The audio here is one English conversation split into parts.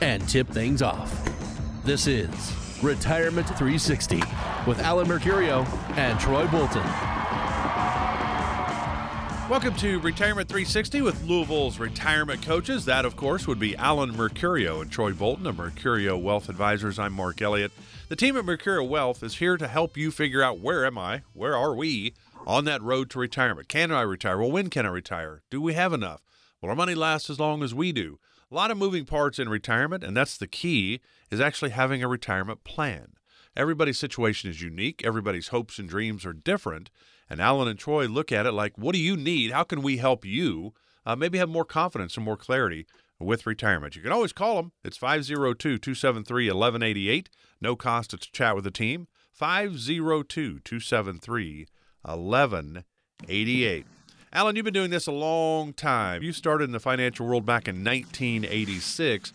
and tip things off. This is Retirement 360 with Alan Mercurio and Troy Bolton. Welcome to Retirement 360 with Louisville's retirement coaches. That, of course, would be Alan Mercurio and Troy Bolton of Mercurio Wealth Advisors. I'm Mark Elliott. The team at Mercurio Wealth is here to help you figure out where am I, where are we on that road to retirement. Can I retire? Well, when can I retire? Do we have enough? Will our money last as long as we do? A lot of moving parts in retirement, and that's the key is actually having a retirement plan. Everybody's situation is unique. Everybody's hopes and dreams are different. And Alan and Troy look at it like, what do you need? How can we help you? Uh, maybe have more confidence and more clarity with retirement. You can always call them. It's 502 273 1188. No cost to chat with the team. 502 273 1188. Alan, you've been doing this a long time. You started in the financial world back in 1986.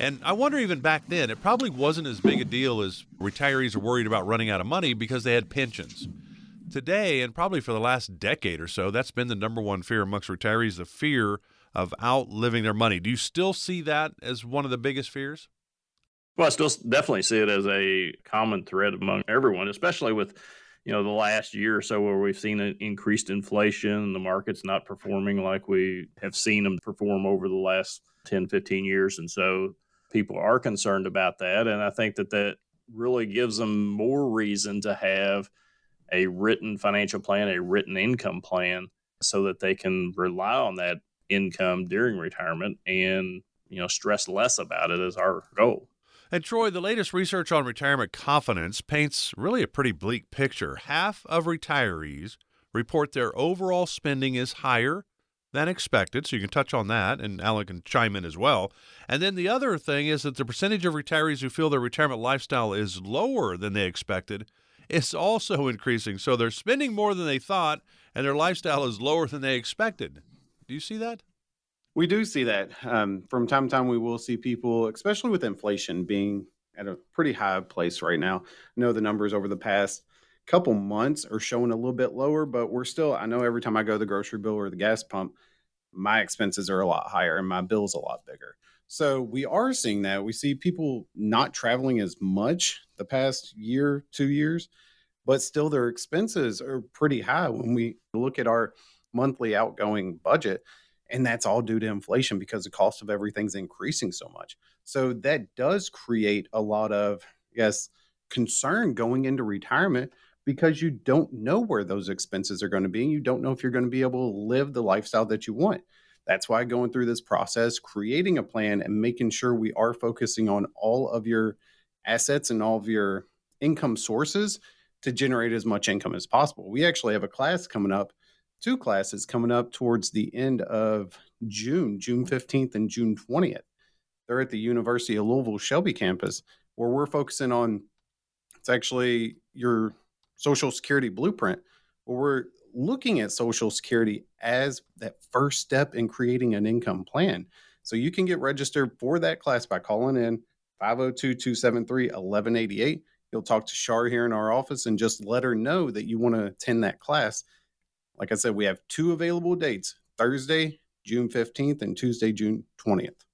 And I wonder, even back then, it probably wasn't as big a deal as retirees are worried about running out of money because they had pensions. Today, and probably for the last decade or so, that's been the number one fear amongst retirees the fear of outliving their money. Do you still see that as one of the biggest fears? Well, I still definitely see it as a common thread among everyone, especially with you know the last year or so where we've seen an increased inflation the market's not performing like we have seen them perform over the last 10 15 years. And so people are concerned about that. And i think that that really gives them more reason to have a written financial plan a written income plan so that they can rely on that income during retirement and you know stress less about it is our goal and Troy, the latest research on retirement confidence paints really a pretty bleak picture. Half of retirees report their overall spending is higher than expected. So you can touch on that, and Alan can chime in as well. And then the other thing is that the percentage of retirees who feel their retirement lifestyle is lower than they expected is also increasing. So they're spending more than they thought, and their lifestyle is lower than they expected. Do you see that? We do see that um, from time to time. We will see people, especially with inflation being at a pretty high place right now. I know the numbers over the past couple months are showing a little bit lower, but we're still. I know every time I go to the grocery bill or the gas pump, my expenses are a lot higher and my bill's a lot bigger. So we are seeing that. We see people not traveling as much the past year, two years, but still their expenses are pretty high when we look at our monthly outgoing budget and that's all due to inflation because the cost of everything's increasing so much. So that does create a lot of, yes, concern going into retirement because you don't know where those expenses are going to be. And you don't know if you're going to be able to live the lifestyle that you want. That's why going through this process, creating a plan and making sure we are focusing on all of your assets and all of your income sources to generate as much income as possible. We actually have a class coming up two classes coming up towards the end of June, June 15th and June 20th. They're at the University of Louisville Shelby campus, where we're focusing on it's actually your Social Security blueprint, where we're looking at Social Security as that first step in creating an income plan. So you can get registered for that class by calling in 502 273 1188. You'll talk to Shar here in our office and just let her know that you want to attend that class like I said, we have two available dates Thursday, June 15th, and Tuesday, June 20th.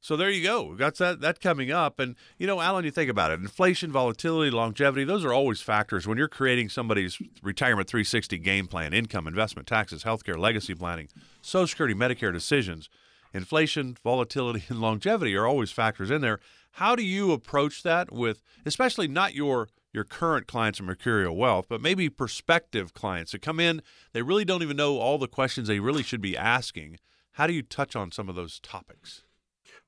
So there you go. We've got that, that coming up. And, you know, Alan, you think about it inflation, volatility, longevity, those are always factors when you're creating somebody's retirement 360 game plan, income, investment, taxes, healthcare, legacy planning, Social Security, Medicare decisions. Inflation, volatility, and longevity are always factors in there. How do you approach that with, especially not your your current clients of Mercurio Wealth, but maybe prospective clients that come in, they really don't even know all the questions they really should be asking. How do you touch on some of those topics?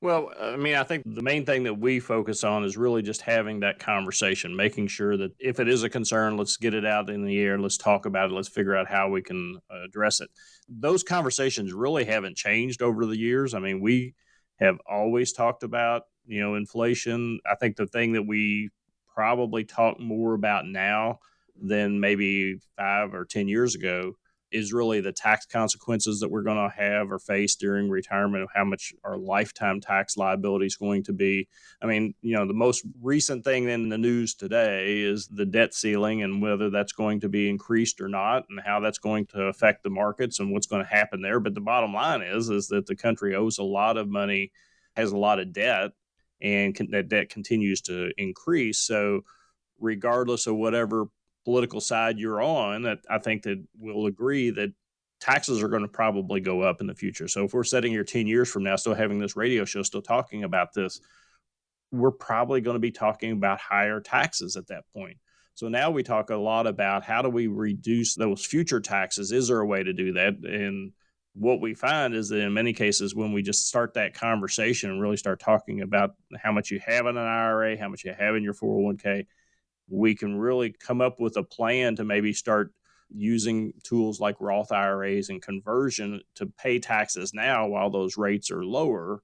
Well, I mean, I think the main thing that we focus on is really just having that conversation, making sure that if it is a concern, let's get it out in the air, let's talk about it, let's figure out how we can uh, address it. Those conversations really haven't changed over the years. I mean, we have always talked about you know, inflation. I think the thing that we probably talk more about now than maybe five or 10 years ago is really the tax consequences that we're going to have or face during retirement of how much our lifetime tax liability is going to be. I mean, you know, the most recent thing in the news today is the debt ceiling and whether that's going to be increased or not and how that's going to affect the markets and what's going to happen there. But the bottom line is is that the country owes a lot of money, has a lot of debt, and can, that debt continues to increase. So regardless of whatever political side you're on, that I think that we'll agree that taxes are going to probably go up in the future. So if we're sitting here 10 years from now, still having this radio show, still talking about this, we're probably going to be talking about higher taxes at that point. So now we talk a lot about how do we reduce those future taxes? Is there a way to do that? And what we find is that in many cases, when we just start that conversation and really start talking about how much you have in an IRA, how much you have in your 401k, we can really come up with a plan to maybe start using tools like Roth IRAs and conversion to pay taxes now while those rates are lower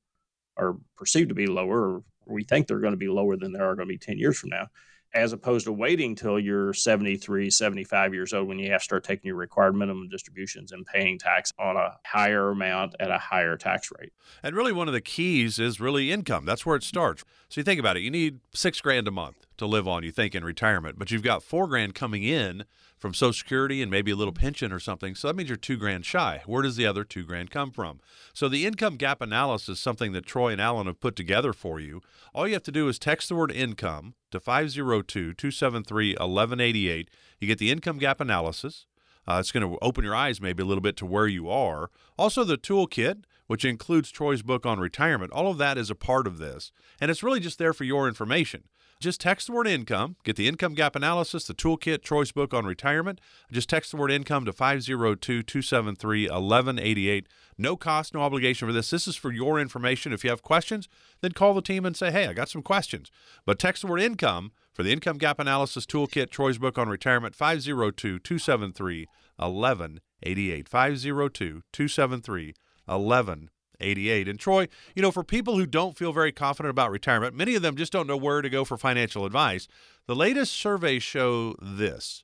or perceived to be lower, or we think they're going to be lower than they are going to be 10 years from now, as opposed to waiting till you're 73, 75 years old when you have to start taking your required minimum distributions and paying tax on a higher amount at a higher tax rate. And really, one of the keys is really income. That's where it starts. So you think about it, you need six grand a month to live on, you think, in retirement, but you've got four grand coming in from Social Security and maybe a little pension or something. So that means you're two grand shy. Where does the other two grand come from? So the income gap analysis is something that Troy and Alan have put together for you. All you have to do is text the word income to 502 273 1188. You get the income gap analysis. Uh, it's going to open your eyes maybe a little bit to where you are. Also, the toolkit, which includes Troy's book on retirement, all of that is a part of this. And it's really just there for your information. Just text the word income, get the income gap analysis, the toolkit, Troy's book on retirement. Just text the word income to 502 273 1188. No cost, no obligation for this. This is for your information. If you have questions, then call the team and say, hey, I got some questions. But text the word income for the income gap analysis toolkit, Troy's book on retirement, 502 273 1188. 502 273 1188. 88. And Troy, you know, for people who don't feel very confident about retirement, many of them just don't know where to go for financial advice. The latest surveys show this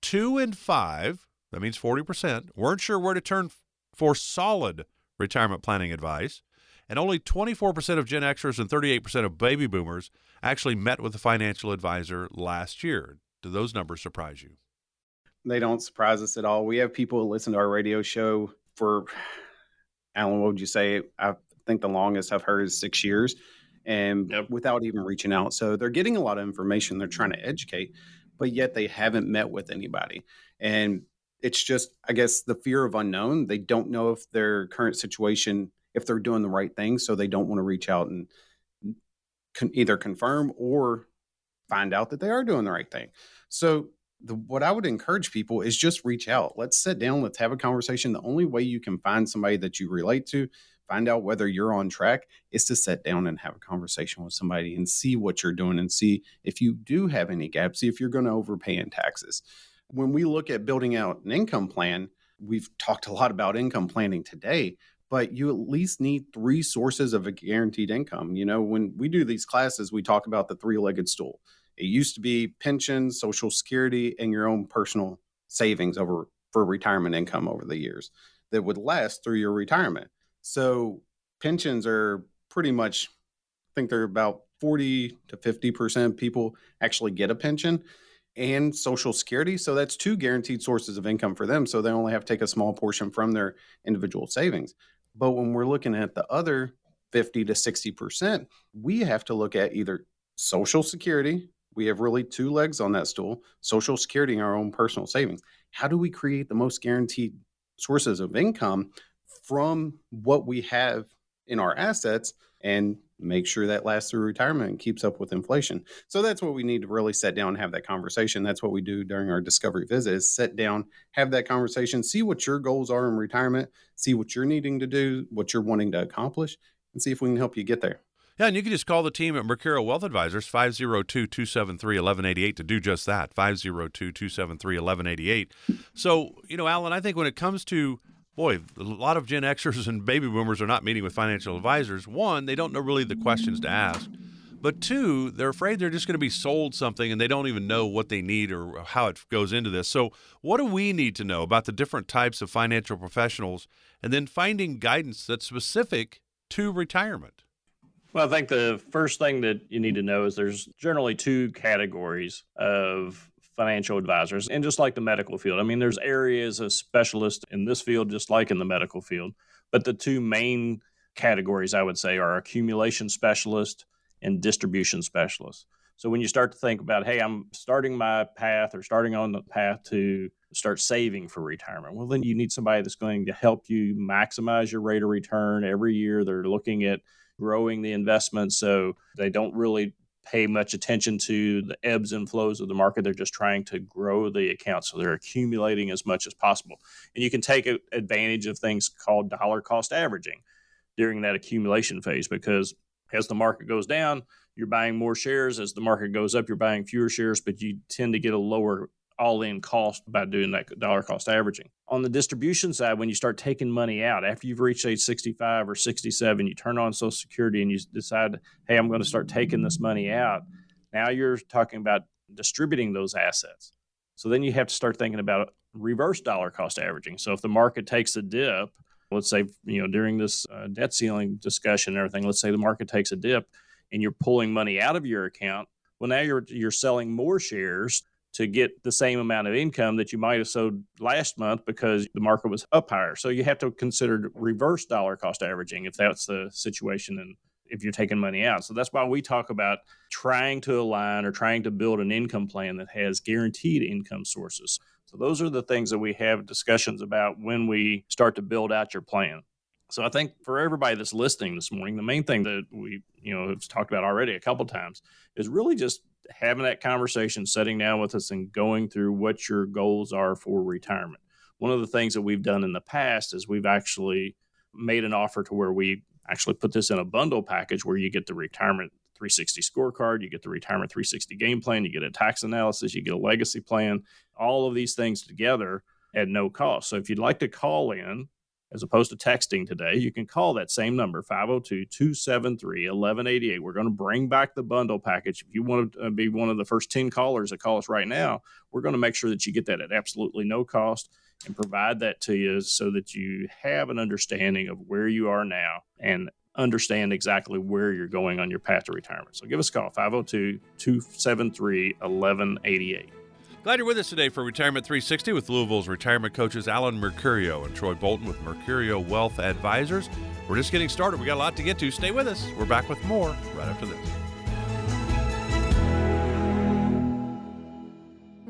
two in five, that means 40%, weren't sure where to turn for solid retirement planning advice. And only 24% of Gen Xers and 38% of baby boomers actually met with a financial advisor last year. Do those numbers surprise you? They don't surprise us at all. We have people listen to our radio show for Alan, what would you say? I think the longest I've heard is six years, and yep. without even reaching out. So they're getting a lot of information. They're trying to educate, but yet they haven't met with anybody. And it's just, I guess, the fear of unknown. They don't know if their current situation, if they're doing the right thing, so they don't want to reach out and either confirm or find out that they are doing the right thing. So the, what I would encourage people is just reach out. Let's sit down. Let's have a conversation. The only way you can find somebody that you relate to, find out whether you're on track, is to sit down and have a conversation with somebody and see what you're doing and see if you do have any gaps, see if you're going to overpay in taxes. When we look at building out an income plan, we've talked a lot about income planning today, but you at least need three sources of a guaranteed income. You know, when we do these classes, we talk about the three legged stool it used to be pensions, social security, and your own personal savings over for retirement income over the years that would last through your retirement. So pensions are pretty much, I think they're about 40 to 50% people actually get a pension and social security. So that's two guaranteed sources of income for them. So they only have to take a small portion from their individual savings. But when we're looking at the other 50 to 60%, we have to look at either social security, we have really two legs on that stool social security and our own personal savings. How do we create the most guaranteed sources of income from what we have in our assets and make sure that lasts through retirement and keeps up with inflation? So that's what we need to really sit down and have that conversation. That's what we do during our discovery visit is sit down have that conversation see what your goals are in retirement see what you're needing to do what you're wanting to accomplish and see if we can help you get there yeah, and you can just call the team at Mercurio Wealth Advisors, 502 273 1188, to do just that 502 273 1188. So, you know, Alan, I think when it comes to boy, a lot of Gen Xers and baby boomers are not meeting with financial advisors. One, they don't know really the questions to ask. But two, they're afraid they're just going to be sold something and they don't even know what they need or how it goes into this. So, what do we need to know about the different types of financial professionals and then finding guidance that's specific to retirement? Well, I think the first thing that you need to know is there's generally two categories of financial advisors. And just like the medical field, I mean, there's areas of specialists in this field, just like in the medical field. But the two main categories, I would say, are accumulation specialist and distribution specialist. So when you start to think about, hey, I'm starting my path or starting on the path to start saving for retirement, well, then you need somebody that's going to help you maximize your rate of return every year. They're looking at growing the investment so they don't really pay much attention to the ebbs and flows of the market. They're just trying to grow the account. So they're accumulating as much as possible. And you can take advantage of things called dollar cost averaging during that accumulation phase because as the market goes down, you're buying more shares. As the market goes up, you're buying fewer shares, but you tend to get a lower all in cost by doing that dollar cost averaging. On the distribution side, when you start taking money out after you've reached age 65 or 67, you turn on Social Security and you decide, hey, I'm going to start taking this money out. Now you're talking about distributing those assets. So then you have to start thinking about reverse dollar cost averaging. So if the market takes a dip, let's say, you know, during this uh, debt ceiling discussion and everything, let's say the market takes a dip and you're pulling money out of your account. Well, now you're you're selling more shares to get the same amount of income that you might have sold last month because the market was up higher. So you have to consider reverse dollar cost averaging if that's the situation and if you're taking money out. So that's why we talk about trying to align or trying to build an income plan that has guaranteed income sources. So those are the things that we have discussions about when we start to build out your plan. So I think for everybody that's listening this morning, the main thing that we, you know, have talked about already a couple times is really just having that conversation, sitting down with us and going through what your goals are for retirement. One of the things that we've done in the past is we've actually made an offer to where we actually put this in a bundle package where you get the retirement 360 scorecard, you get the retirement 360 game plan, you get a tax analysis, you get a legacy plan, all of these things together at no cost. So if you'd like to call in as opposed to texting today, you can call that same number, 502 273 1188. We're going to bring back the bundle package. If you want to uh, be one of the first 10 callers that call us right now, we're going to make sure that you get that at absolutely no cost and provide that to you so that you have an understanding of where you are now and understand exactly where you're going on your path to retirement. So give us a call, 502 273 1188. Glad you're with us today for Retirement 360 with Louisville's retirement coaches Alan Mercurio and Troy Bolton with Mercurio Wealth Advisors. We're just getting started. We got a lot to get to. Stay with us. We're back with more right after this.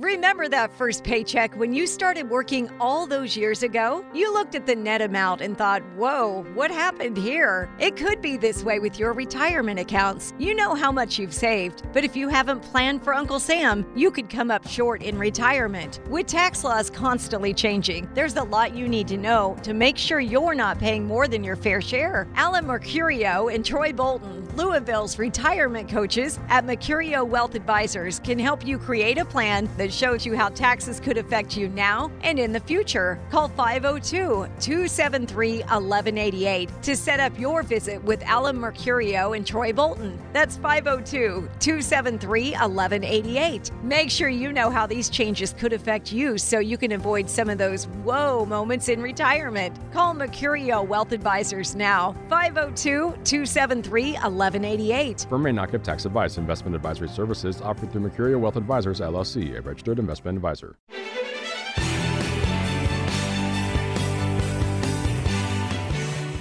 Remember that first paycheck when you started working all those years ago? You looked at the net amount and thought, whoa, what happened here? It could be this way with your retirement accounts. You know how much you've saved, but if you haven't planned for Uncle Sam, you could come up short in retirement. With tax laws constantly changing, there's a lot you need to know to make sure you're not paying more than your fair share. Alan Mercurio and Troy Bolton, Louisville's retirement coaches at Mercurio Wealth Advisors, can help you create a plan that shows you how taxes could affect you now and in the future. Call 502 273 1188 to set up your visit with Alan Mercurio and Troy Bolton. That's 502 273 1188. Make sure you know how these changes could affect you so you can avoid some of those whoa moments in retirement. Call Mercurio Wealth Advisors now, 502 273 1188. Firm may not give tax advice. Investment advisory services offered through Mercurio Wealth Advisors, LLC, a registered investment advisor.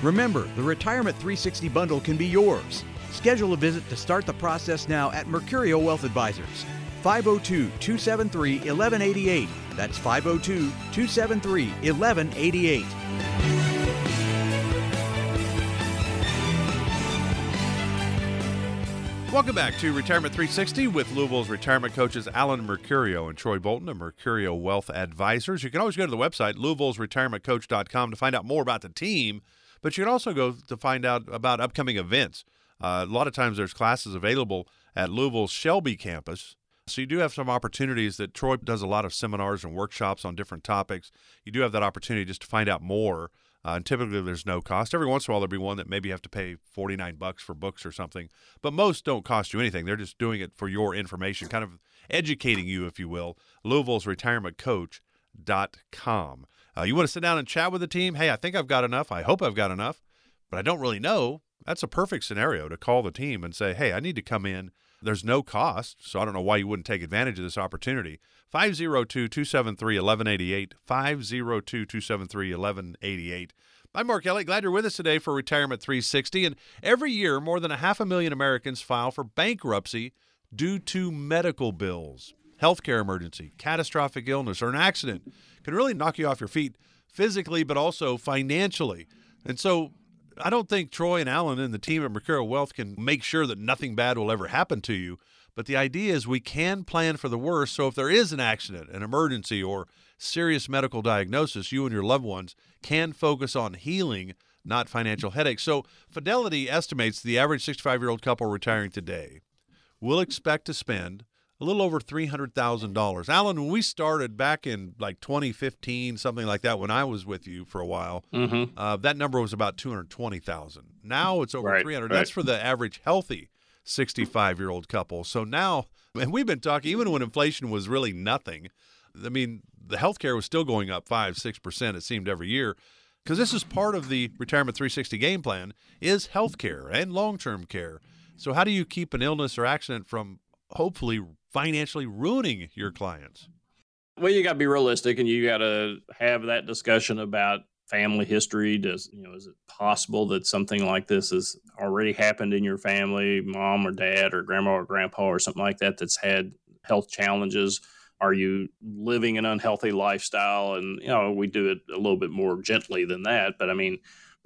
Remember, the Retirement 360 bundle can be yours. Schedule a visit to start the process now at Mercurio Wealth Advisors. 502 273 1188. That's 502 273 1188. Welcome back to Retirement 360 with Louisville's retirement coaches Alan Mercurio and Troy Bolton of Mercurio Wealth Advisors. You can always go to the website, louisville'sretirementcoach.com, to find out more about the team, but you can also go to find out about upcoming events. Uh, a lot of times there's classes available at Louisville's Shelby campus. So you do have some opportunities that Troy does a lot of seminars and workshops on different topics. You do have that opportunity just to find out more. Uh, and typically there's no cost. Every once in a while there'll be one that maybe you have to pay 49 bucks for books or something, but most don't cost you anything. They're just doing it for your information, kind of educating you, if you will. Louisville's retirement coach.com. Uh, you want to sit down and chat with the team? Hey, I think I've got enough. I hope I've got enough, but I don't really know. That's a perfect scenario to call the team and say, hey, I need to come in. There's no cost, so I don't know why you wouldn't take advantage of this opportunity. 502 273 1188. 502 273 1188. I'm Mark Elliott. Glad you're with us today for Retirement 360. And every year, more than a half a million Americans file for bankruptcy due to medical bills. Healthcare emergency, catastrophic illness, or an accident can really knock you off your feet physically, but also financially. And so I don't think Troy and Alan and the team at Mercurio Wealth can make sure that nothing bad will ever happen to you. But the idea is we can plan for the worst. So if there is an accident, an emergency, or serious medical diagnosis, you and your loved ones can focus on healing, not financial headaches. So Fidelity estimates the average 65 year old couple retiring today will expect to spend a little over $300,000. Alan, when we started back in like 2015, something like that, when I was with you for a while, mm-hmm. uh, that number was about 220,000. Now it's over right, 300. Right. That's for the average healthy 65 year old couple. So now, and we've been talking, even when inflation was really nothing, I mean, the healthcare was still going up five, 6%, it seemed every year. Because this is part of the Retirement 360 game plan is healthcare and long-term care. So how do you keep an illness or accident from hopefully financially ruining your clients? Well, you got to be realistic, and you got to have that discussion about family history. Does you know is it possible that something like this has already happened in your family, mom or dad or grandma or grandpa or something like that that's had health challenges? Are you living an unhealthy lifestyle? And you know we do it a little bit more gently than that, but I mean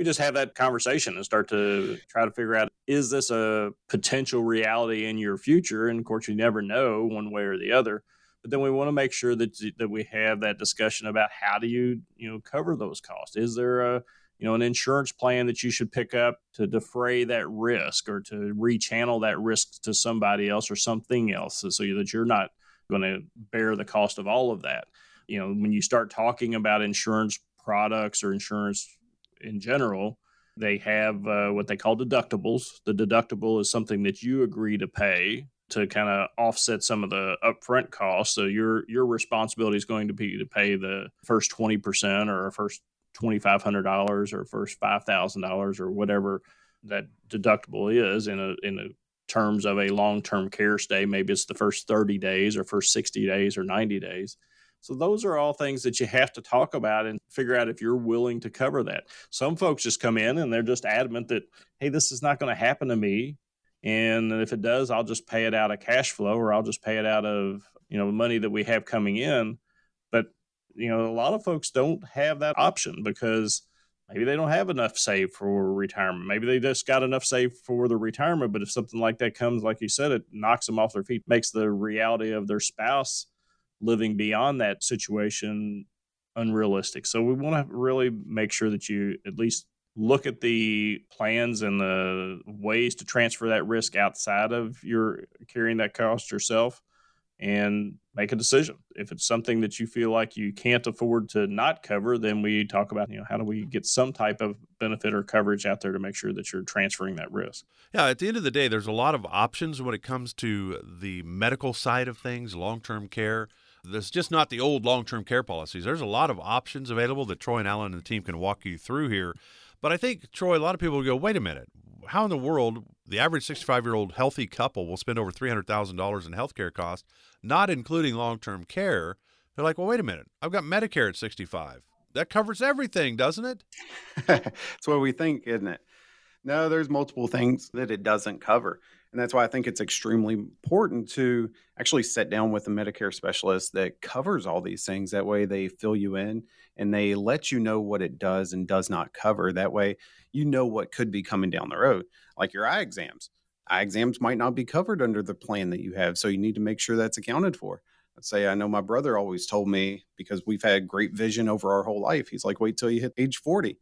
we just have that conversation and start to try to figure out is this a potential reality in your future? And of course you never know one way or the other. But then we want to make sure that that we have that discussion about how do you you know cover those costs? Is there a you know an insurance plan that you should pick up to defray that risk or to rechannel that risk to somebody else or something else so that you're not going to bear the cost of all of that? You know when you start talking about insurance products or insurance in general, they have uh, what they call deductibles. The deductible is something that you agree to pay to kind of offset some of the upfront costs. So your your responsibility is going to be to pay the first twenty percent or first twenty five hundred dollars or first five thousand dollars or whatever that deductible is in a in a terms of a long term care stay. Maybe it's the first thirty days or first sixty days or ninety days. So those are all things that you have to talk about and figure out if you're willing to cover that. Some folks just come in and they're just adamant that, hey, this is not going to happen to me. And if it does, I'll just pay it out of cash flow or I'll just pay it out of, you know, money that we have coming in. But, you know, a lot of folks don't have that option because maybe they don't have enough saved for retirement. Maybe they just got enough saved for the retirement. But if something like that comes, like you said, it knocks them off their feet, makes the reality of their spouse living beyond that situation unrealistic. So we want to really make sure that you at least look at the plans and the ways to transfer that risk outside of your carrying that cost yourself and make a decision. If it's something that you feel like you can't afford to not cover, then we talk about, you know, how do we get some type of benefit or coverage out there to make sure that you're transferring that risk. Yeah, at the end of the day, there's a lot of options when it comes to the medical side of things, long-term care. There's just not the old long term care policies. There's a lot of options available that Troy and Alan and the team can walk you through here. But I think, Troy, a lot of people will go, wait a minute. How in the world the average 65 year old healthy couple will spend over $300,000 in healthcare costs, not including long term care? They're like, well, wait a minute. I've got Medicare at 65. That covers everything, doesn't it? That's what we think, isn't it? No, there's multiple things that it doesn't cover. And that's why I think it's extremely important to actually sit down with a Medicare specialist that covers all these things. That way they fill you in and they let you know what it does and does not cover. That way you know what could be coming down the road, like your eye exams. Eye exams might not be covered under the plan that you have. So you need to make sure that's accounted for. Let's say I know my brother always told me because we've had great vision over our whole life. He's like, wait till you hit age 40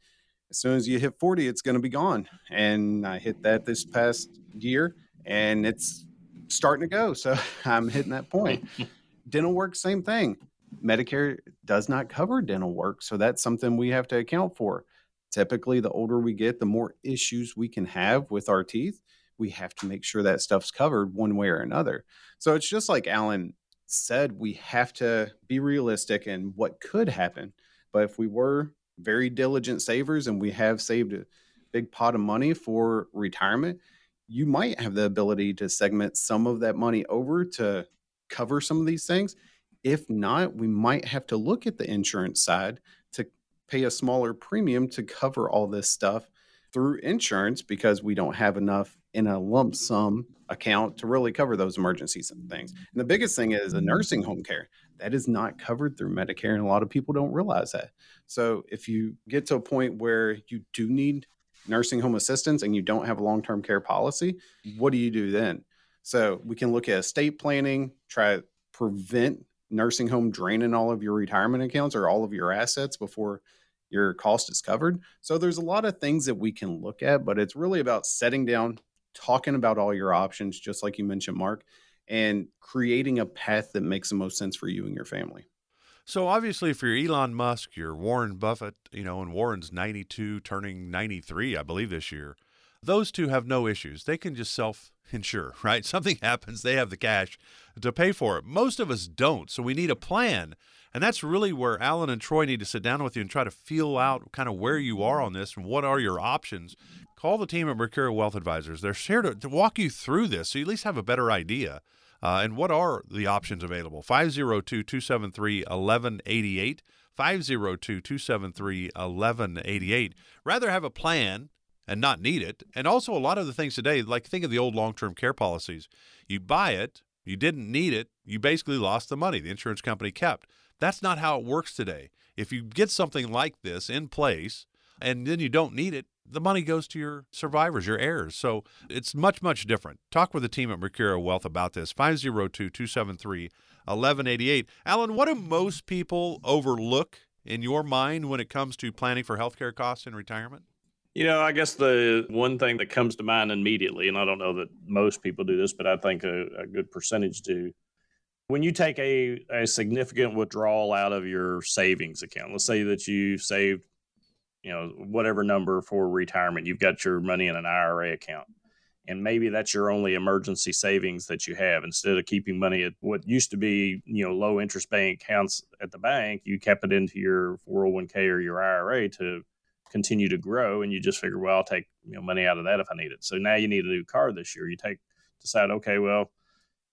as soon as you hit 40 it's going to be gone and i hit that this past year and it's starting to go. So I'm hitting that point. dental work, same thing. Medicare does not cover dental work. So that's something we have to account for. Typically, the older we get, the more issues we can have with our teeth. We have to make sure that stuff's covered one way or another. So it's just like Alan said, we have to be realistic in what could happen. But if we were very diligent savers and we have saved a big pot of money for retirement, you might have the ability to segment some of that money over to cover some of these things. If not, we might have to look at the insurance side to pay a smaller premium to cover all this stuff through insurance because we don't have enough in a lump sum account to really cover those emergencies and things. And the biggest thing is a mm-hmm. nursing home care. That is not covered through Medicare, and a lot of people don't realize that. So if you get to a point where you do need nursing home assistance and you don't have a long term care policy, what do you do then? So we can look at estate planning, try to prevent nursing home draining all of your retirement accounts or all of your assets before your cost is covered. So there's a lot of things that we can look at, but it's really about setting down, talking about all your options, just like you mentioned, Mark, and creating a path that makes the most sense for you and your family. So obviously, for your Elon Musk, your Warren Buffett, you know, and Warren's 92, turning 93, I believe, this year, those two have no issues. They can just self insure, right? Something happens, they have the cash to pay for it. Most of us don't. So we need a plan. And that's really where Alan and Troy need to sit down with you and try to feel out kind of where you are on this and what are your options. Call the team at Mercurio Wealth Advisors. They're here to, to walk you through this so you at least have a better idea. Uh, and what are the options available? 502 273 1188. 502 273 1188. Rather have a plan and not need it. And also, a lot of the things today, like think of the old long term care policies. You buy it, you didn't need it, you basically lost the money the insurance company kept. That's not how it works today. If you get something like this in place and then you don't need it, the money goes to your survivors, your heirs. So it's much, much different. Talk with the team at Mercurio Wealth about this. 502 273 1188. Alan, what do most people overlook in your mind when it comes to planning for healthcare costs in retirement? You know, I guess the one thing that comes to mind immediately, and I don't know that most people do this, but I think a, a good percentage do. When you take a, a significant withdrawal out of your savings account, let's say that you saved, you know, whatever number for retirement, you've got your money in an IRA account. And maybe that's your only emergency savings that you have. Instead of keeping money at what used to be, you know, low interest bank accounts at the bank, you kept it into your 401k or your IRA to continue to grow and you just figure well i'll take you know money out of that if i need it so now you need a new car this year you take decide okay well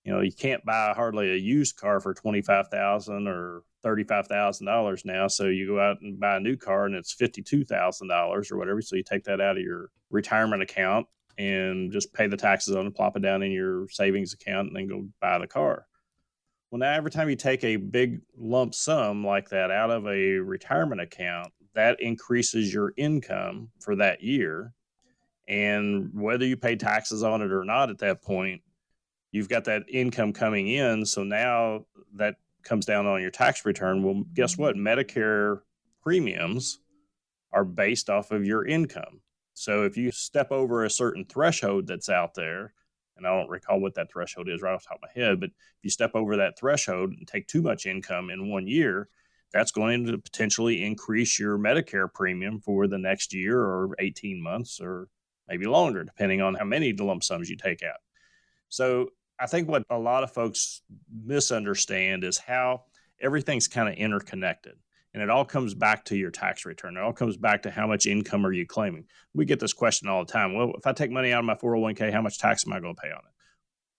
you know you can't buy hardly a used car for 25000 or $35000 now so you go out and buy a new car and it's $52000 or whatever so you take that out of your retirement account and just pay the taxes on it plop it down in your savings account and then go buy the car well now every time you take a big lump sum like that out of a retirement account that increases your income for that year. And whether you pay taxes on it or not at that point, you've got that income coming in. So now that comes down on your tax return. Well, guess mm-hmm. what? Medicare premiums are based off of your income. So if you step over a certain threshold that's out there, and I don't recall what that threshold is right off the top of my head, but if you step over that threshold and take too much income in one year, that's going to potentially increase your Medicare premium for the next year or 18 months or maybe longer, depending on how many lump sums you take out. So I think what a lot of folks misunderstand is how everything's kind of interconnected. And it all comes back to your tax return. It all comes back to how much income are you claiming. We get this question all the time. Well, if I take money out of my 401k, how much tax am I going to pay on it?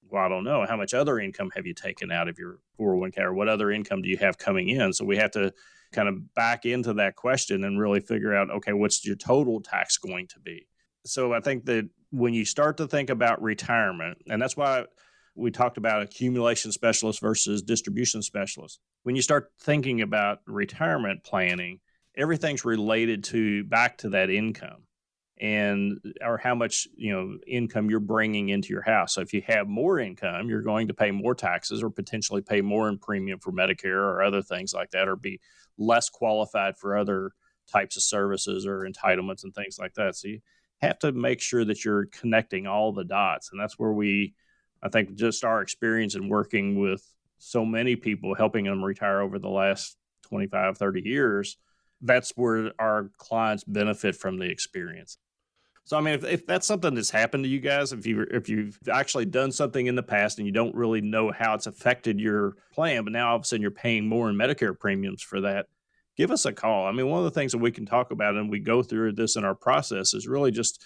well, I don't know. How much other income have you taken out of your 401k or what other income do you have coming in? So we have to kind of back into that question and really figure out, okay, what's your total tax going to be? So I think that when you start to think about retirement, and that's why we talked about accumulation specialist versus distribution specialist. When you start thinking about retirement planning, everything's related to back to that income and or how much you know income you're bringing into your house. So if you have more income, you're going to pay more taxes or potentially pay more in premium for Medicare or other things like that, or be less qualified for other types of services or entitlements and things like that. So you have to make sure that you're connecting all the dots, and that's where we I think just our experience in working with so many people, helping them retire over the last 25, 30 years, that's where our clients benefit from the experience. So I mean, if, if that's something that's happened to you guys, if you if you've actually done something in the past and you don't really know how it's affected your plan, but now all of a sudden you're paying more in Medicare premiums for that, give us a call. I mean, one of the things that we can talk about and we go through this in our process is really just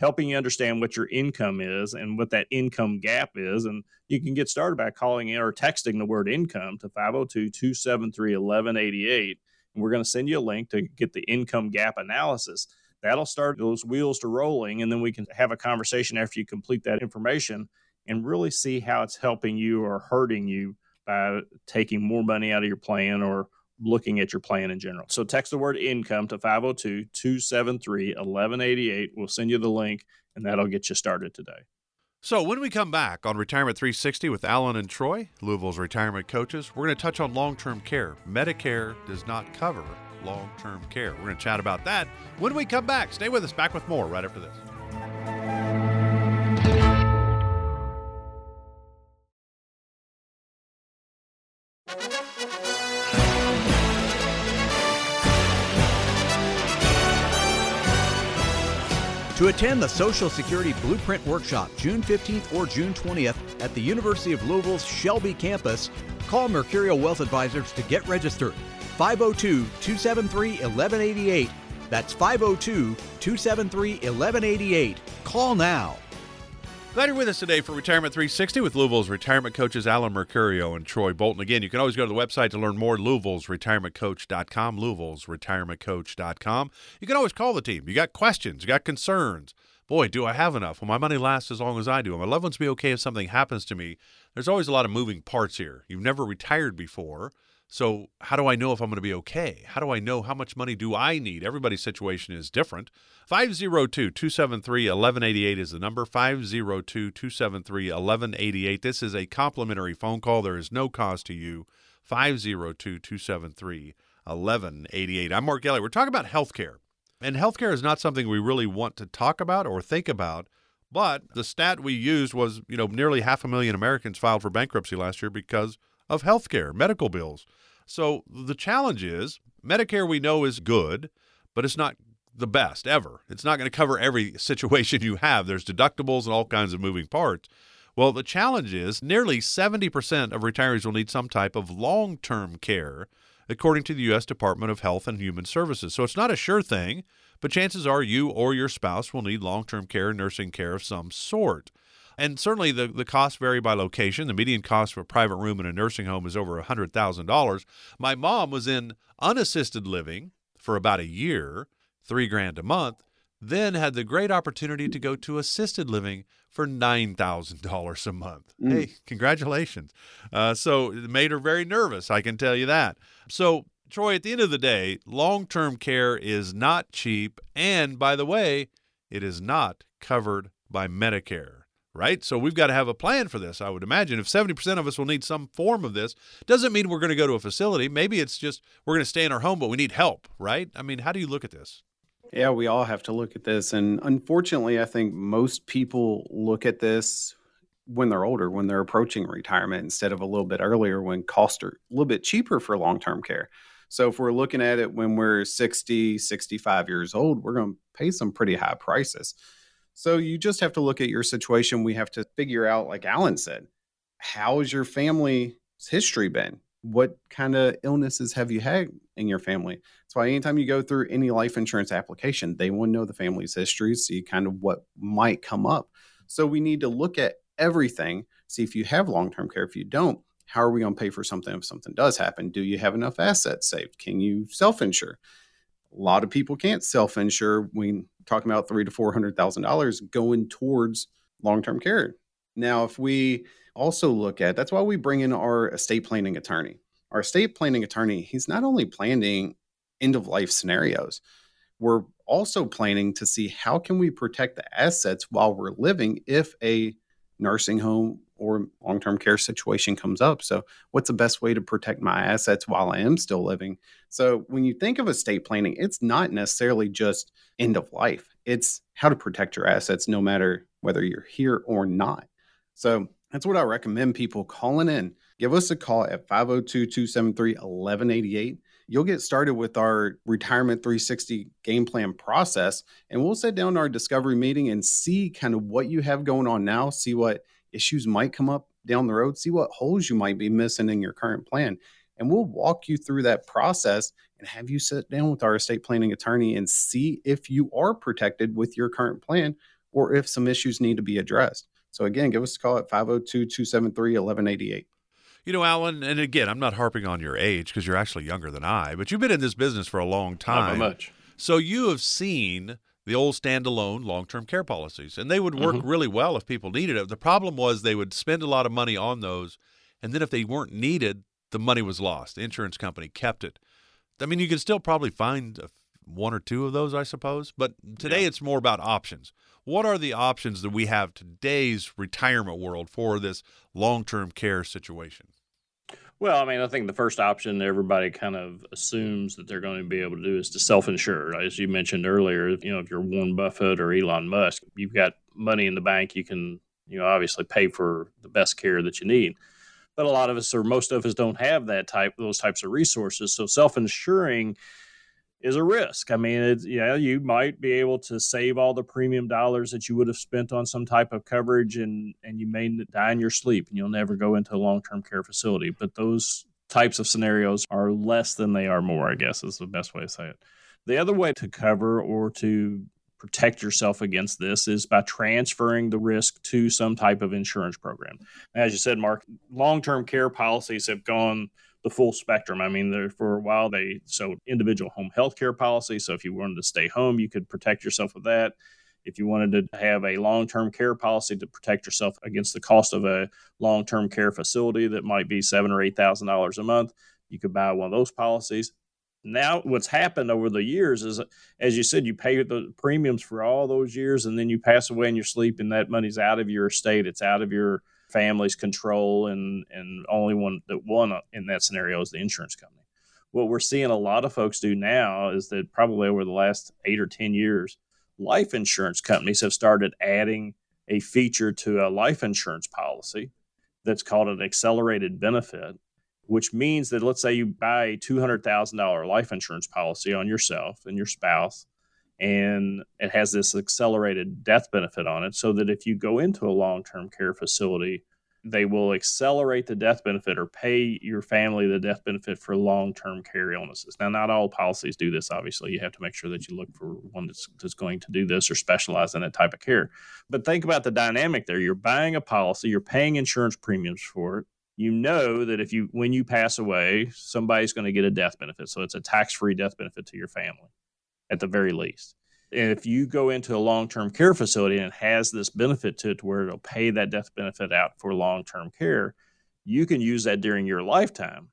helping you understand what your income is and what that income gap is. And you can get started by calling in or texting the word income to 502 273 1188. And we're going to send you a link to get the income gap analysis that'll start those wheels to rolling and then we can have a conversation after you complete that information and really see how it's helping you or hurting you by taking more money out of your plan or looking at your plan in general. So text the word income to 502 273 1188. We'll send you the link and that'll get you started today. So, when we come back on Retirement 360 with Alan and Troy, Louisville's retirement coaches, we're going to touch on long term care. Medicare does not cover long term care. We're going to chat about that when we come back. Stay with us. Back with more right after this. To attend the Social Security Blueprint Workshop June 15th or June 20th at the University of Louisville's Shelby campus, call Mercurio Wealth Advisors to get registered. 502 273 1188. That's 502 273 1188. Call now. Glad you're with us today for Retirement 360 with Louisville's retirement coaches Alan Mercurio and Troy Bolton. Again, you can always go to the website to learn more, louisville'sretirementcoach.com, louisville'sretirementcoach.com. You can always call the team. You got questions, you got concerns. Boy, do I have enough? Will my money last as long as I do? Will my loved ones be okay if something happens to me? There's always a lot of moving parts here. You've never retired before. So, how do I know if I'm going to be okay? How do I know how much money do I need? Everybody's situation is different. 502 273 1188 is the number 502 273 1188. This is a complimentary phone call. There is no cost to you. 502 273 1188. I'm Mark Elliott. We're talking about healthcare. And healthcare is not something we really want to talk about or think about. But the stat we used was, you know, nearly half a million Americans filed for bankruptcy last year because of healthcare, medical bills. So the challenge is Medicare, we know, is good, but it's not the best ever. It's not going to cover every situation you have. There's deductibles and all kinds of moving parts. Well, the challenge is nearly 70% of retirees will need some type of long term care, according to the U.S. Department of Health and Human Services. So it's not a sure thing, but chances are you or your spouse will need long term care, nursing care of some sort. And certainly the, the costs vary by location. The median cost for a private room in a nursing home is over $100,000. My mom was in unassisted living for about a year, three grand a month, then had the great opportunity to go to assisted living for $9,000 a month. Mm. Hey, congratulations. Uh, so it made her very nervous, I can tell you that. So, Troy, at the end of the day, long term care is not cheap. And by the way, it is not covered by Medicare right? So we've got to have a plan for this, I would imagine. If 70% of us will need some form of this, doesn't mean we're going to go to a facility. Maybe it's just we're going to stay in our home, but we need help, right? I mean, how do you look at this? Yeah, we all have to look at this. And unfortunately, I think most people look at this when they're older, when they're approaching retirement, instead of a little bit earlier when costs are a little bit cheaper for long term care. So if we're looking at it when we're 60, 65 years old, we're going to pay some pretty high prices. So you just have to look at your situation. We have to figure out, like Alan said, how has your family's history been? What kind of illnesses have you had in your family? That's why anytime you go through any life insurance application, they want to know the family's history, see kind of what might come up. So we need to look at everything, see if you have long term care. If you don't, how are we going to pay for something if something does happen? Do you have enough assets saved? Can you self insure? A lot of people can't self insure. We talking about three to four hundred thousand dollars going towards long term care. Now, if we also look at that's why we bring in our estate planning attorney. Our estate planning attorney, he's not only planning end of life scenarios, we're also planning to see how can we protect the assets while we're living if a nursing home or long term care situation comes up. So, what's the best way to protect my assets while I am still living? So, when you think of estate planning, it's not necessarily just end of life, it's how to protect your assets no matter whether you're here or not. So, That's what I recommend people calling in. Give us a call at 502 273 1188. You'll get started with our Retirement 360 game plan process, and we'll sit down our discovery meeting and see kind of what you have going on now, see what issues might come up down the road, see what holes you might be missing in your current plan. And we'll walk you through that process and have you sit down with our estate planning attorney and see if you are protected with your current plan or if some issues need to be addressed. So, again, give us a call at 502 273 1188. You know, Alan, and again, I'm not harping on your age because you're actually younger than I, but you've been in this business for a long time. Not much. So you have seen the old standalone long-term care policies, and they would work Mhm. really well if people needed it. The problem was they would spend a lot of money on those, and then if they weren't needed, the money was lost. The insurance company kept it. I mean, you can still probably find one or two of those, I suppose, but today Yeah. it's more about options. What are the options that we have today's retirement world for this long-term care situation? Well, I mean, I think the first option everybody kind of assumes that they're going to be able to do is to self-insure. As you mentioned earlier, you know, if you're Warren Buffett or Elon Musk, you've got money in the bank, you can, you know, obviously pay for the best care that you need. But a lot of us or most of us don't have that type those types of resources. So self-insuring is a risk. I mean, it's, yeah, you might be able to save all the premium dollars that you would have spent on some type of coverage, and and you may die in your sleep, and you'll never go into a long term care facility. But those types of scenarios are less than they are more. I guess is the best way to say it. The other way to cover or to protect yourself against this is by transferring the risk to some type of insurance program. As you said, Mark, long term care policies have gone the full spectrum. I mean, there, for a while they so individual home health care policy. So if you wanted to stay home, you could protect yourself with that. If you wanted to have a long term care policy to protect yourself against the cost of a long term care facility that might be seven or eight thousand dollars a month, you could buy one of those policies. Now, what's happened over the years is, as you said, you pay the premiums for all those years, and then you pass away in your sleep, and that money's out of your estate. It's out of your family's control, and and only one that one in that scenario is the insurance company. What we're seeing a lot of folks do now is that probably over the last eight or ten years, life insurance companies have started adding a feature to a life insurance policy that's called an accelerated benefit, which means that let's say you buy a $200,000 life insurance policy on yourself and your spouse, and it has this accelerated death benefit on it, so that if you go into a long term care facility, they will accelerate the death benefit or pay your family the death benefit for long term care illnesses. Now, not all policies do this, obviously. You have to make sure that you look for one that's, that's going to do this or specialize in that type of care. But think about the dynamic there. You're buying a policy, you're paying insurance premiums for it. You know that if you, when you pass away, somebody's going to get a death benefit. So it's a tax free death benefit to your family at the very least. And if you go into a long term care facility and it has this benefit to it to where it'll pay that death benefit out for long term care, you can use that during your lifetime.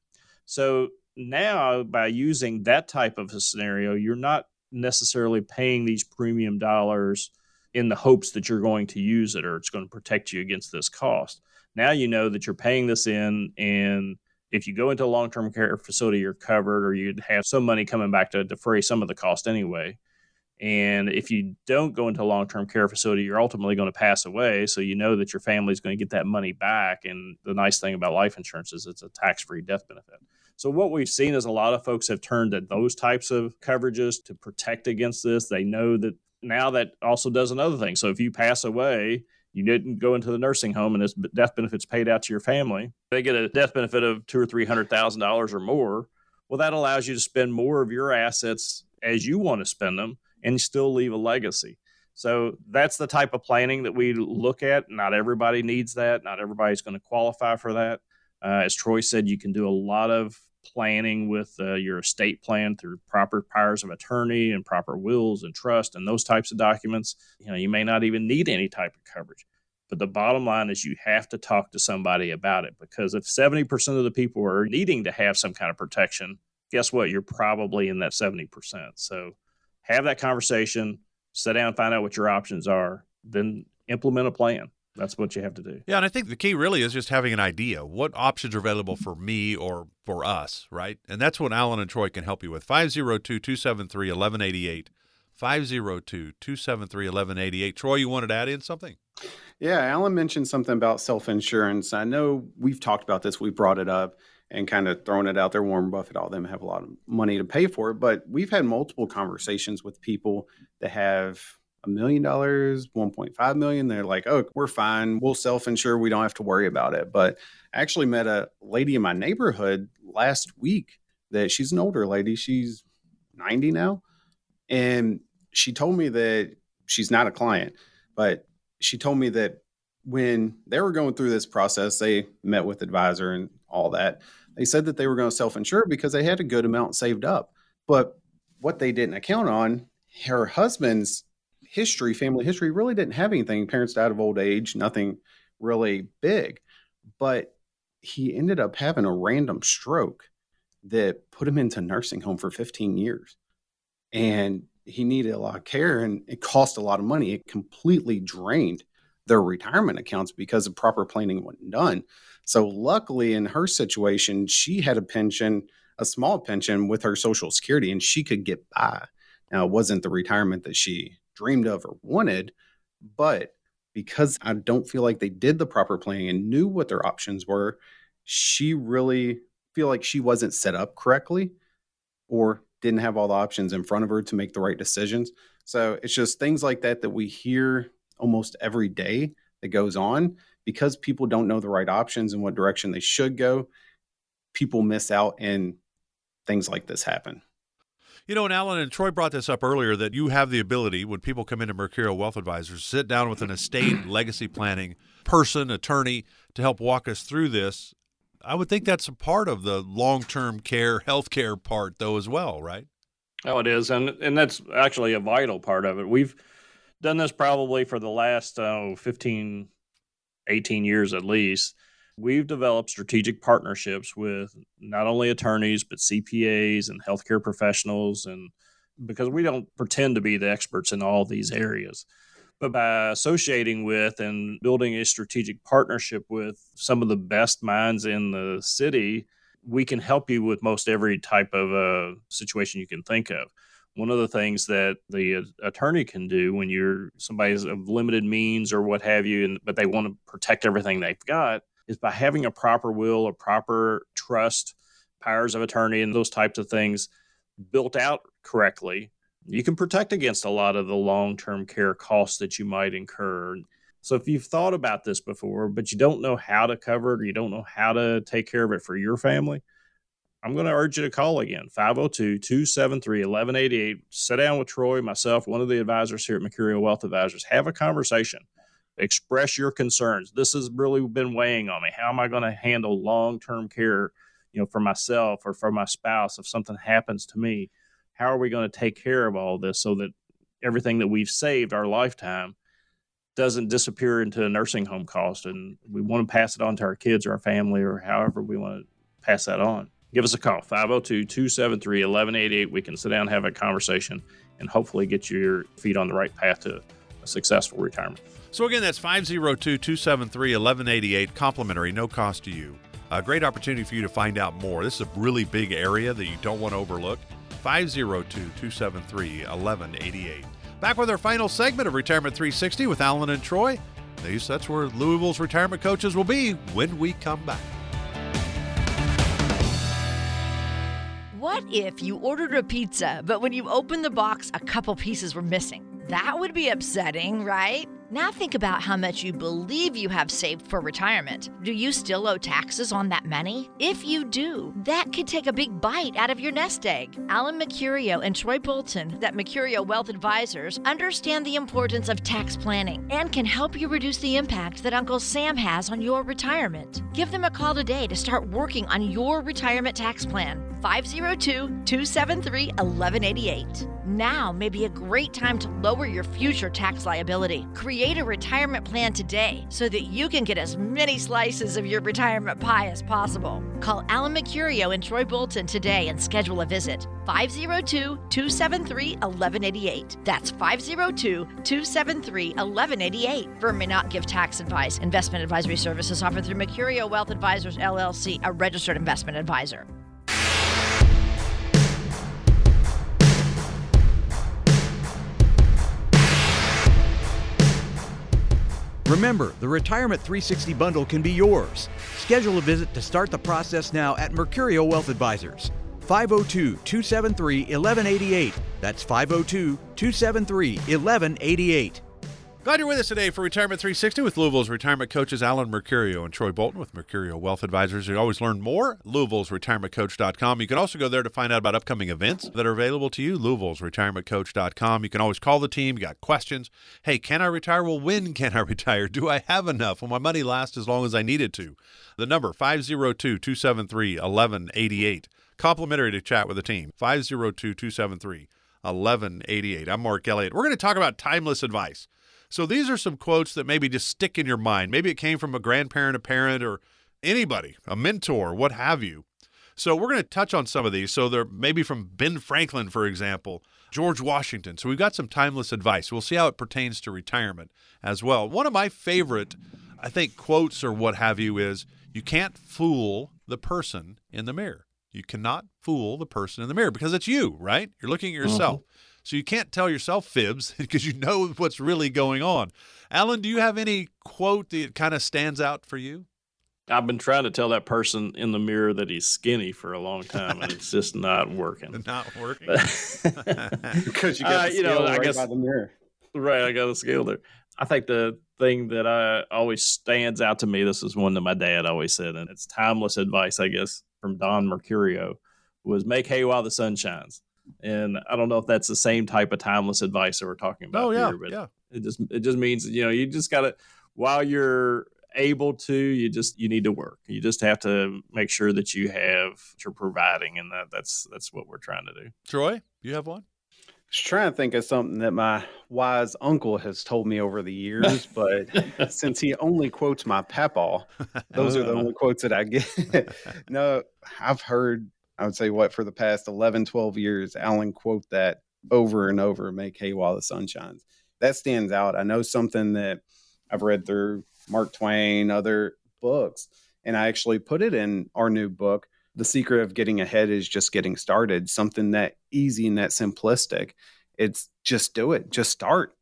So now, by using that type of a scenario, you're not necessarily paying these premium dollars in the hopes that you're going to use it or it's going to protect you against this cost. Now you know that you're paying this in and if you go into a long-term care facility, you're covered, or you'd have some money coming back to defray some of the cost anyway. And if you don't go into a long-term care facility, you're ultimately going to pass away. So you know that your family is going to get that money back. And the nice thing about life insurance is it's a tax-free death benefit. So what we've seen is a lot of folks have turned to those types of coverages to protect against this. They know that now that also does another thing. So if you pass away, you didn't go into the nursing home and this death benefit's paid out to your family. They get a death benefit of two or three hundred thousand dollars or more. Well, that allows you to spend more of your assets as you want to spend them and still leave a legacy. So that's the type of planning that we look at. Not everybody needs that. Not everybody's going to qualify for that. Uh, as Troy said, you can do a lot of planning with uh, your estate plan through proper powers of attorney and proper wills and trust and those types of documents. You know, you may not even need any type of coverage. But the bottom line is you have to talk to somebody about it because if 70% of the people are needing to have some kind of protection, guess what? You're probably in that 70%. So have that conversation, sit down, find out what your options are, then implement a plan. That's what you have to do. Yeah, and I think the key really is just having an idea. What options are available for me or for us, right? And that's what Alan and Troy can help you with. 502 273 1188. 502 273 1188. Troy, you wanted to add in something? Yeah, Alan mentioned something about self insurance. I know we've talked about this, we brought it up and kind of thrown it out there. Warren Buffett, all them have a lot of money to pay for it, but we've had multiple conversations with people that have a million dollars, 1.5 million. They're like, oh, we're fine. We'll self insure. We don't have to worry about it. But I actually met a lady in my neighborhood last week that she's an older lady. She's 90 now. And she told me that she's not a client, but she told me that when they were going through this process, they met with advisor and all that. They said that they were going to self-insure because they had a good amount saved up. But what they didn't account on, her husband's history, family history, really didn't have anything. Parents died of old age, nothing really big. But he ended up having a random stroke that put him into nursing home for 15 years. And he needed a lot of care and it cost a lot of money. It completely drained their retirement accounts because of proper planning wasn't done. So luckily in her situation, she had a pension, a small pension with her social security and she could get by. Now it wasn't the retirement that she dreamed of or wanted, but because I don't feel like they did the proper planning and knew what their options were, she really feel like she wasn't set up correctly or didn't have all the options in front of her to make the right decisions. So it's just things like that that we hear almost every day that goes on because people don't know the right options and what direction they should go. People miss out and things like this happen. You know, and Alan and Troy brought this up earlier that you have the ability when people come into Mercurio Wealth Advisors, sit down with an estate legacy planning person, attorney to help walk us through this I would think that's a part of the long term care, healthcare part, though, as well, right? Oh, it is, and and that's actually a vital part of it. We've done this probably for the last oh, 15, 18 years at least. We've developed strategic partnerships with not only attorneys but CPAs and healthcare professionals, and because we don't pretend to be the experts in all these areas but by associating with and building a strategic partnership with some of the best minds in the city, we can help you with most every type of uh, situation you can think of. One of the things that the attorney can do when you're somebody's of limited means or what have you, and but they want to protect everything they've got, is by having a proper will, a proper trust, powers of attorney, and those types of things built out correctly you can protect against a lot of the long term care costs that you might incur. So if you've thought about this before, but you don't know how to cover it or you don't know how to take care of it for your family, I'm going to urge you to call again 502 273 1188. Sit down with Troy, myself, one of the advisors here at Mercurio Wealth Advisors. Have a conversation. Express your concerns. This has really been weighing on me. How am I going to handle long term care, you know, for myself or for my spouse if something happens to me? How are we going to take care of all this so that everything that we've saved our lifetime doesn't disappear into a nursing home cost and we want to pass it on to our kids or our family or however we want to pass that on? Give us a call 502-273-1188 we can sit down and have a conversation and hopefully get your feet on the right path to a successful retirement. So again that's 502-273-1188 complimentary no cost to you. A great opportunity for you to find out more. This is a really big area that you don't want to overlook 502 273 1188. Back with our final segment of Retirement 360 with Alan and Troy. These, that's where Louisville's retirement coaches will be when we come back. What if you ordered a pizza, but when you opened the box, a couple pieces were missing? That would be upsetting, right? Now think about how much you believe you have saved for retirement. Do you still owe taxes on that money? If you do, that could take a big bite out of your nest egg. Alan Mercurio and Troy Bolton, at Mercurio Wealth Advisors, understand the importance of tax planning and can help you reduce the impact that Uncle Sam has on your retirement. Give them a call today to start working on your retirement tax plan. 502 273 1188. Now may be a great time to lower your future tax liability. Create a retirement plan today so that you can get as many slices of your retirement pie as possible. Call Alan Mercurio and Troy Bolton today and schedule a visit. 502 273 1188. That's 502 273 1188. Firm may not give tax advice. Investment advisory services offered through Mercurio Wealth Advisors LLC, a registered investment advisor. Remember, the Retirement 360 bundle can be yours. Schedule a visit to start the process now at Mercurio Wealth Advisors. 502 273 1188. That's 502 273 1188. Glad you're with us today for Retirement 360 with Louisville's retirement coaches Alan Mercurio and Troy Bolton with Mercurio Wealth Advisors. You always learn more. Louisville's retirementcoach.com. You can also go there to find out about upcoming events that are available to you. Louisville's retirementcoach.com. You can always call the team. You got questions. Hey, can I retire? Well, when can I retire? Do I have enough? Will my money last as long as I need it to? The number 502 273 1188. Complimentary to chat with the team. 502 273 1188. I'm Mark Elliott. We're going to talk about timeless advice. So these are some quotes that maybe just stick in your mind. Maybe it came from a grandparent, a parent, or anybody, a mentor, what have you. So we're going to touch on some of these. So they're maybe from Ben Franklin, for example, George Washington. So we've got some timeless advice. We'll see how it pertains to retirement as well. One of my favorite, I think, quotes or what have you is you can't fool the person in the mirror. You cannot fool the person in the mirror because it's you, right? You're looking at yourself. Mm-hmm. So you can't tell yourself fibs because you know what's really going on. Alan, do you have any quote that kind of stands out for you? I've been trying to tell that person in the mirror that he's skinny for a long time, and it's just not working. not working because you got uh, you know right I guess, by the mirror. Right, I got a scale there. I think the thing that I always stands out to me. This is one that my dad always said, and it's timeless advice, I guess, from Don Mercurio, was make hay while the sun shines. And I don't know if that's the same type of timeless advice that we're talking about oh, yeah, here, but yeah. it just it just means you know you just got to while you're able to you just you need to work you just have to make sure that you have you're providing and that that's that's what we're trying to do troy you have one I was trying to think of something that my wise uncle has told me over the years, but since he only quotes my papaw, those are the only quotes that I get. no, I've heard I would say what for the past 11, 12 years, Alan quote that over and over, make hay while the sun shines. That stands out. I know something that I've read through Mark Twain, other books, and I actually put it in our new book. The secret of getting ahead is just getting started. Something that easy and that simplistic. It's just do it, just start.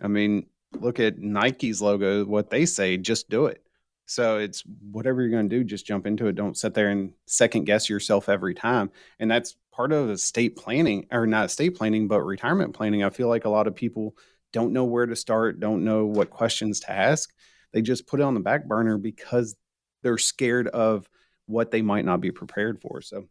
I mean, look at Nike's logo, what they say, just do it. So it's whatever you're going to do, just jump into it. Don't sit there and second guess yourself every time. And that's part of estate planning, or not estate planning, but retirement planning. I feel like a lot of people don't know where to start, don't know what questions to ask. They just put it on the back burner because they're scared of what they might not be prepared for. So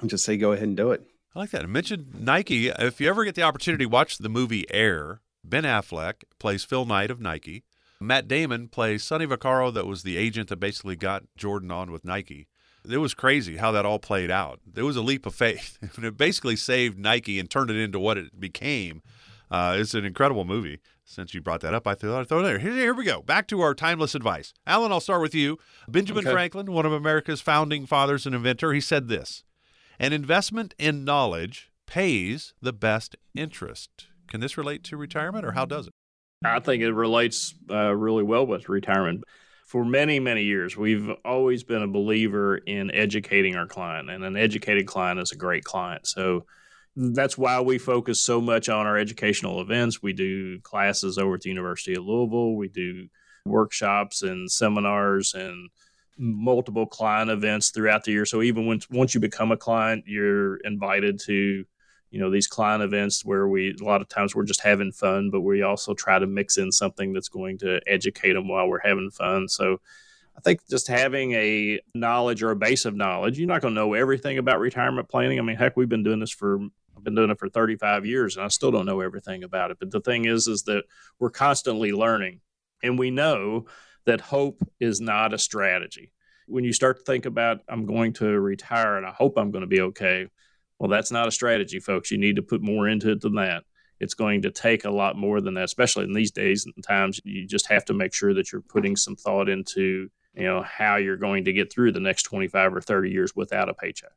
I just say go ahead and do it. I like that. I mentioned Nike. If you ever get the opportunity, watch the movie Air. Ben Affleck plays Phil Knight of Nike. Matt Damon plays Sonny Vaccaro, that was the agent that basically got Jordan on with Nike. It was crazy how that all played out. It was a leap of faith. and it basically saved Nike and turned it into what it became. Uh, it's an incredible movie. Since you brought that up, I thought I'd throw it there. Here, here we go. Back to our timeless advice. Alan, I'll start with you. Benjamin okay. Franklin, one of America's founding fathers and inventor, he said this An investment in knowledge pays the best interest. Can this relate to retirement, or how does it? I think it relates uh, really well with retirement. For many, many years, we've always been a believer in educating our client, and an educated client is a great client. So that's why we focus so much on our educational events. We do classes over at the University of Louisville, we do workshops and seminars and multiple client events throughout the year. So even once once you become a client, you're invited to you know these client events where we a lot of times we're just having fun but we also try to mix in something that's going to educate them while we're having fun. So i think just having a knowledge or a base of knowledge you're not going to know everything about retirement planning. I mean heck we've been doing this for i've been doing it for 35 years and i still don't know everything about it. But the thing is is that we're constantly learning and we know that hope is not a strategy. When you start to think about i'm going to retire and i hope i'm going to be okay well, that's not a strategy, folks. You need to put more into it than that. It's going to take a lot more than that, especially in these days and times. You just have to make sure that you're putting some thought into, you know, how you're going to get through the next 25 or 30 years without a paycheck.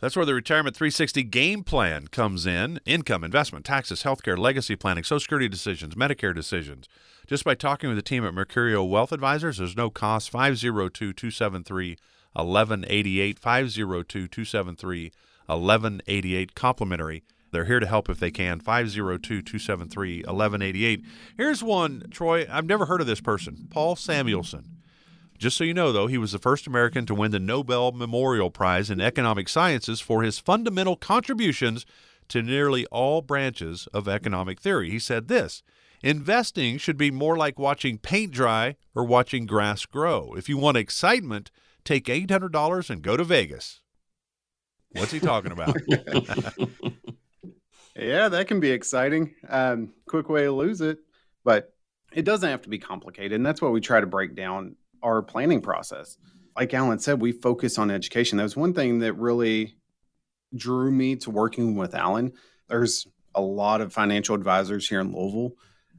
That's where the Retirement 360 game plan comes in income, investment, taxes, healthcare, legacy planning, Social Security decisions, Medicare decisions. Just by talking with the team at Mercurio Wealth Advisors, there's no cost. 502 273 1188. 502 273 1188 complimentary They're here to help if they can. 502 273 1188. Here's one, Troy. I've never heard of this person, Paul Samuelson. Just so you know, though, he was the first American to win the Nobel Memorial Prize in Economic Sciences for his fundamental contributions to nearly all branches of economic theory. He said this Investing should be more like watching paint dry or watching grass grow. If you want excitement, take $800 and go to Vegas. What's he talking about? yeah, that can be exciting. Um, quick way to lose it, but it doesn't have to be complicated. And that's what we try to break down our planning process. Like Alan said, we focus on education. That was one thing that really drew me to working with Alan. There's a lot of financial advisors here in Louisville.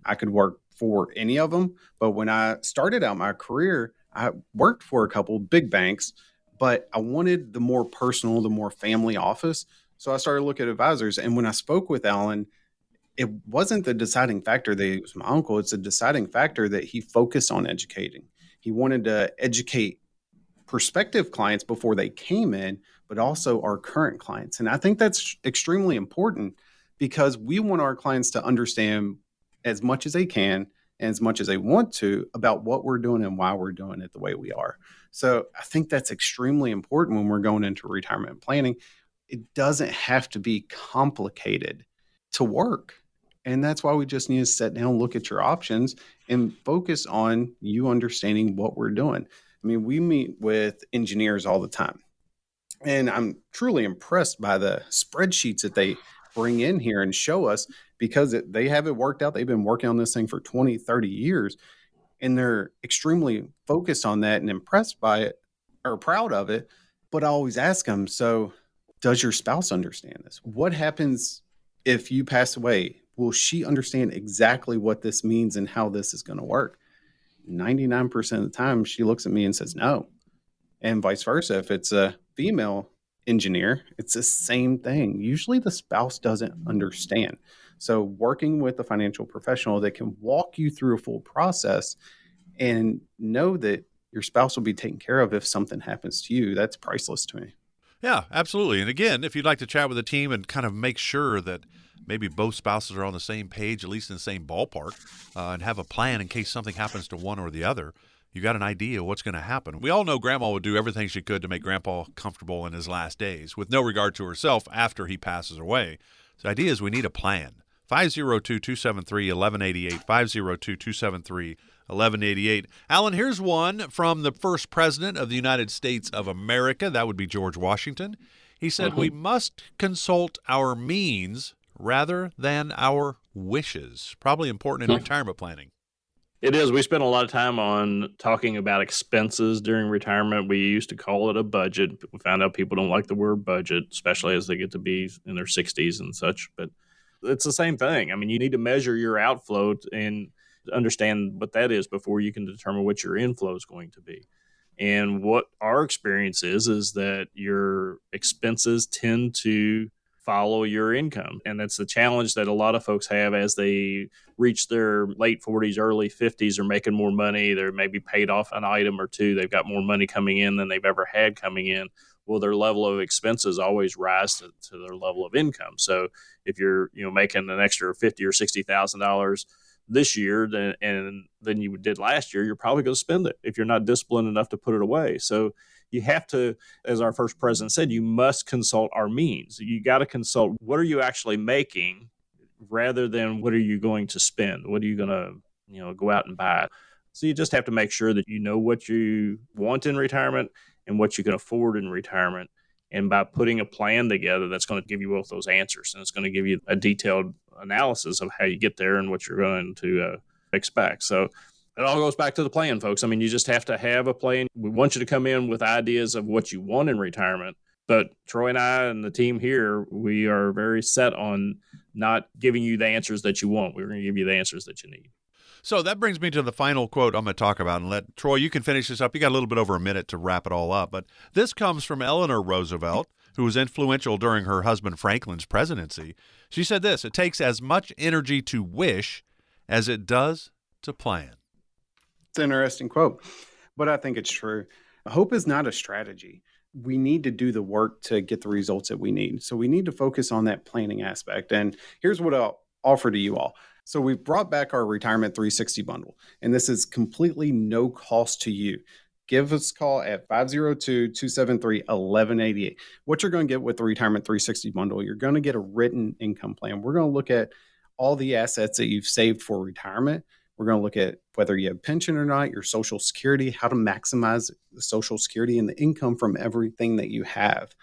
I could work for any of them, but when I started out my career, I worked for a couple big banks, but I wanted the more personal, the more family office. So I started looking at advisors. And when I spoke with Alan, it wasn't the deciding factor that he was my uncle. It's a deciding factor that he focused on educating. He wanted to educate prospective clients before they came in, but also our current clients. And I think that's extremely important because we want our clients to understand as much as they can and as much as they want to about what we're doing and why we're doing it the way we are. So I think that's extremely important when we're going into retirement planning. It doesn't have to be complicated to work. And that's why we just need to sit down, look at your options, and focus on you understanding what we're doing. I mean, we meet with engineers all the time, and I'm truly impressed by the spreadsheets that they bring in here and show us because it, they have it worked out. They've been working on this thing for 20, 30 years, and they're extremely focused on that and impressed by it or proud of it. But I always ask them, so does your spouse understand this? What happens if you pass away? will she understand exactly what this means and how this is going to work? 99% of the time, she looks at me and says no. And vice versa. If it's a female engineer, it's the same thing. Usually the spouse doesn't understand. So, working with a financial professional that can walk you through a full process and know that your spouse will be taken care of if something happens to you, that's priceless to me. Yeah, absolutely. And again, if you'd like to chat with the team and kind of make sure that maybe both spouses are on the same page, at least in the same ballpark, uh, and have a plan in case something happens to one or the other. You got an idea what's going to happen. We all know Grandma would do everything she could to make Grandpa comfortable in his last days, with no regard to herself after he passes away. So the idea is we need a plan. 502 273 1188. 502 273 1188. Alan, here's one from the first president of the United States of America. That would be George Washington. He said, mm-hmm. We must consult our means rather than our wishes. Probably important in retirement planning. It is. We spend a lot of time on talking about expenses during retirement. We used to call it a budget. We found out people don't like the word budget, especially as they get to be in their 60s and such. But it's the same thing. I mean, you need to measure your outflow and understand what that is before you can determine what your inflow is going to be. And what our experience is, is that your expenses tend to follow your income. And that's the challenge that a lot of folks have as they reach their late 40s, early 50s, they're making more money. They're maybe paid off an item or two. They've got more money coming in than they've ever had coming in. Well, their level of expenses always rise to, to their level of income. So if you're, you know, making an extra fifty or sixty thousand dollars this year than and than you did last year, you're probably going to spend it if you're not disciplined enough to put it away. So you have to, as our first president said, you must consult our means. You got to consult what are you actually making rather than what are you going to spend? What are you going to, you know, go out and buy? So you just have to make sure that you know what you want in retirement and what you can afford in retirement. And by putting a plan together, that's going to give you both those answers. And it's going to give you a detailed analysis of how you get there and what you're going to uh, expect. So it all goes back to the plan, folks. I mean, you just have to have a plan. We want you to come in with ideas of what you want in retirement. But Troy and I and the team here, we are very set on not giving you the answers that you want. We're going to give you the answers that you need. So that brings me to the final quote I'm going to talk about and let Troy, you can finish this up. You got a little bit over a minute to wrap it all up. But this comes from Eleanor Roosevelt, who was influential during her husband Franklin's presidency. She said this It takes as much energy to wish as it does to plan. It's an interesting quote, but I think it's true. Hope is not a strategy. We need to do the work to get the results that we need. So we need to focus on that planning aspect. And here's what I'll offer to you all. So we've brought back our retirement 360 bundle, and this is completely no cost to you. Give us a call at 502 273 1188. What you're going to get with the Retirement 360 bundle, you're going to get a written income plan. We're going to look at all the assets that you've saved for retirement. We're going to look at whether you have pension or not, your social security, how to maximize the social security and the income from everything that you have.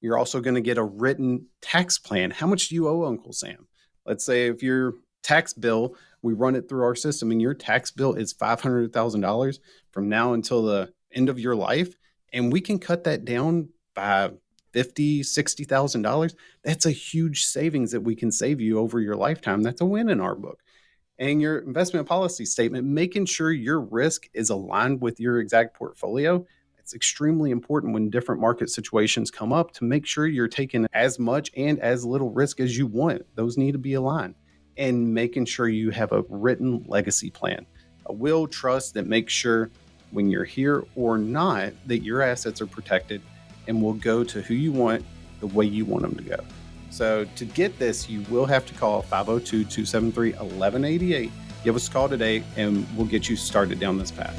You're also going to get a written tax plan. How much do you owe Uncle Sam? Let's say if your tax bill, we run it through our system, and your tax bill is $500,000 from now until the end of your life, and we can cut that down by fifty, sixty thousand dollars. That's a huge savings that we can save you over your lifetime. That's a win in our book. And your investment policy statement, making sure your risk is aligned with your exact portfolio. It's extremely important when different market situations come up to make sure you're taking as much and as little risk as you want. Those need to be aligned. And making sure you have a written legacy plan, a will trust that makes sure when you're here or not that your assets are protected and will go to who you want the way you want them to go. So to get this, you will have to call 502 273 1188. Give us a call today and we'll get you started down this path.